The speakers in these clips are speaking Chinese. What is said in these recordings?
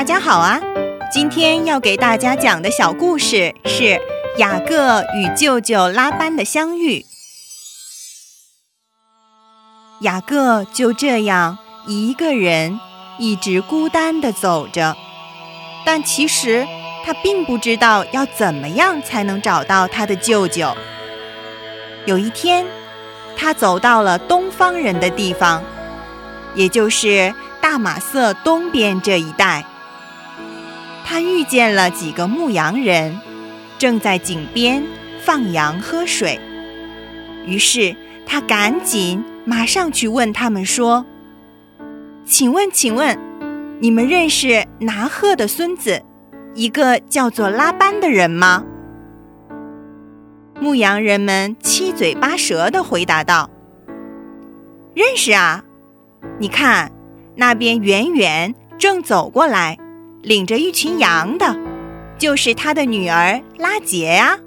大家好啊！今天要给大家讲的小故事是雅各与舅舅拉班的相遇。雅各就这样一个人一直孤单地走着，但其实他并不知道要怎么样才能找到他的舅舅。有一天，他走到了东方人的地方，也就是大马色东边这一带。遇见了几个牧羊人，正在井边放羊喝水。于是他赶紧马上去问他们说：“请问，请问，你们认识拿鹤的孙子，一个叫做拉班的人吗？”牧羊人们七嘴八舌地回答道：“认识啊！你看，那边远远正走过来。”领着一群羊的，就是他的女儿拉杰呀、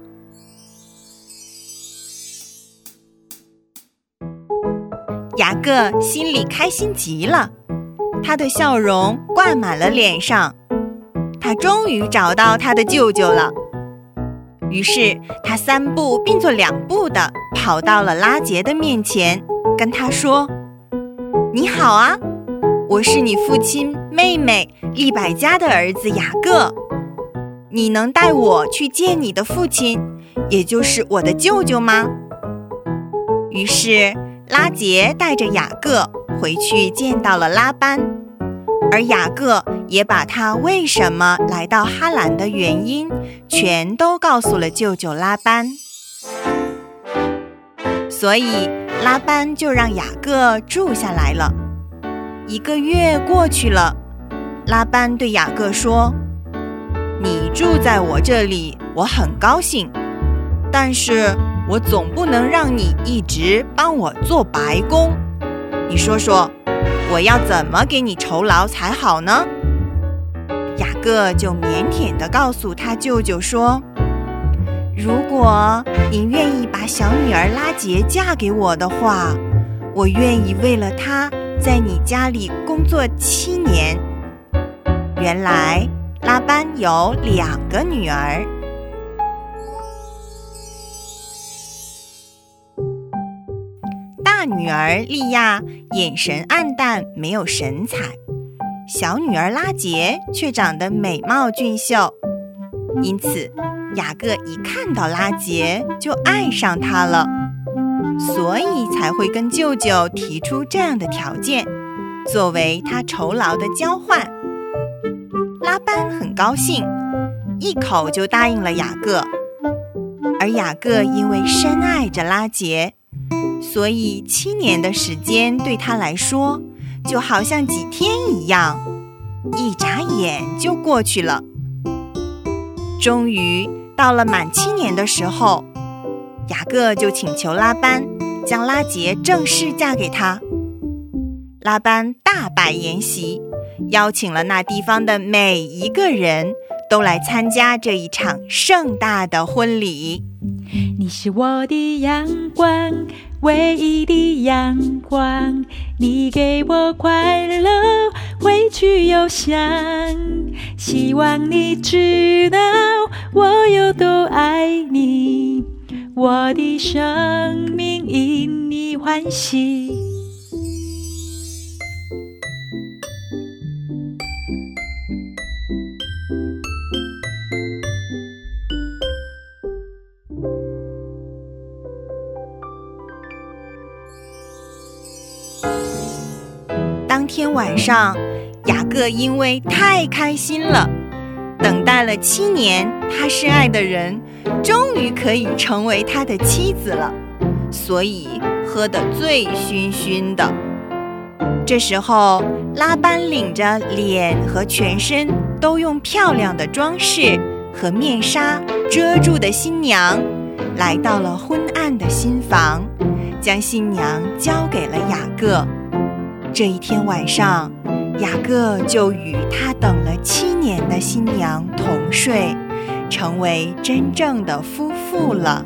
雅各心里开心极了，他的笑容挂满了脸上。他终于找到他的舅舅了。于是他三步并作两步的跑到了拉杰的面前，跟他说：“你好啊，我是你父亲妹妹利百加的儿子雅各。你能带我去见你的父亲，也就是我的舅舅吗？”于是拉杰带着雅各回去见到了拉班，而雅各也把他为什么来到哈兰的原因，全都告诉了舅舅拉班。所以拉班就让雅各住下来了。一个月过去了，拉班对雅各说：“你住在我这里，我很高兴，但是我总不能让你一直帮我做白工。你说说，我要怎么给你酬劳才好呢？”雅各就腼腆地告诉他舅舅说：“如果你愿意把小女儿拉杰嫁给我的话，我愿意为了她。”在你家里工作七年。原来拉班有两个女儿，大女儿利亚眼神暗淡，没有神采；小女儿拉杰却长得美貌俊秀。因此，雅各一看到拉杰就爱上她了。所以才会跟舅舅提出这样的条件，作为他酬劳的交换。拉班很高兴，一口就答应了雅各。而雅各因为深爱着拉杰，所以七年的时间对他来说就好像几天一样，一眨眼就过去了。终于到了满七年的时候。雅各就请求拉班将拉杰正式嫁给他。拉班大摆筵席，邀请了那地方的每一个人都来参加这一场盛大的婚礼。你是我的阳光，唯一的阳光。你给我快乐，回去邮箱。希望你知道我有多爱你。我的生命因你欢喜。天晚上，雅各因为太开心了，等待了七年，他深爱的人终于可以成为他的妻子了，所以喝得醉醺醺的。这时候，拉班领着脸和全身都用漂亮的装饰和面纱遮住的新娘，来到了昏暗的新房，将新娘交给了雅各。这一天晚上，雅各就与他等了七年的新娘同睡，成为真正的夫妇了。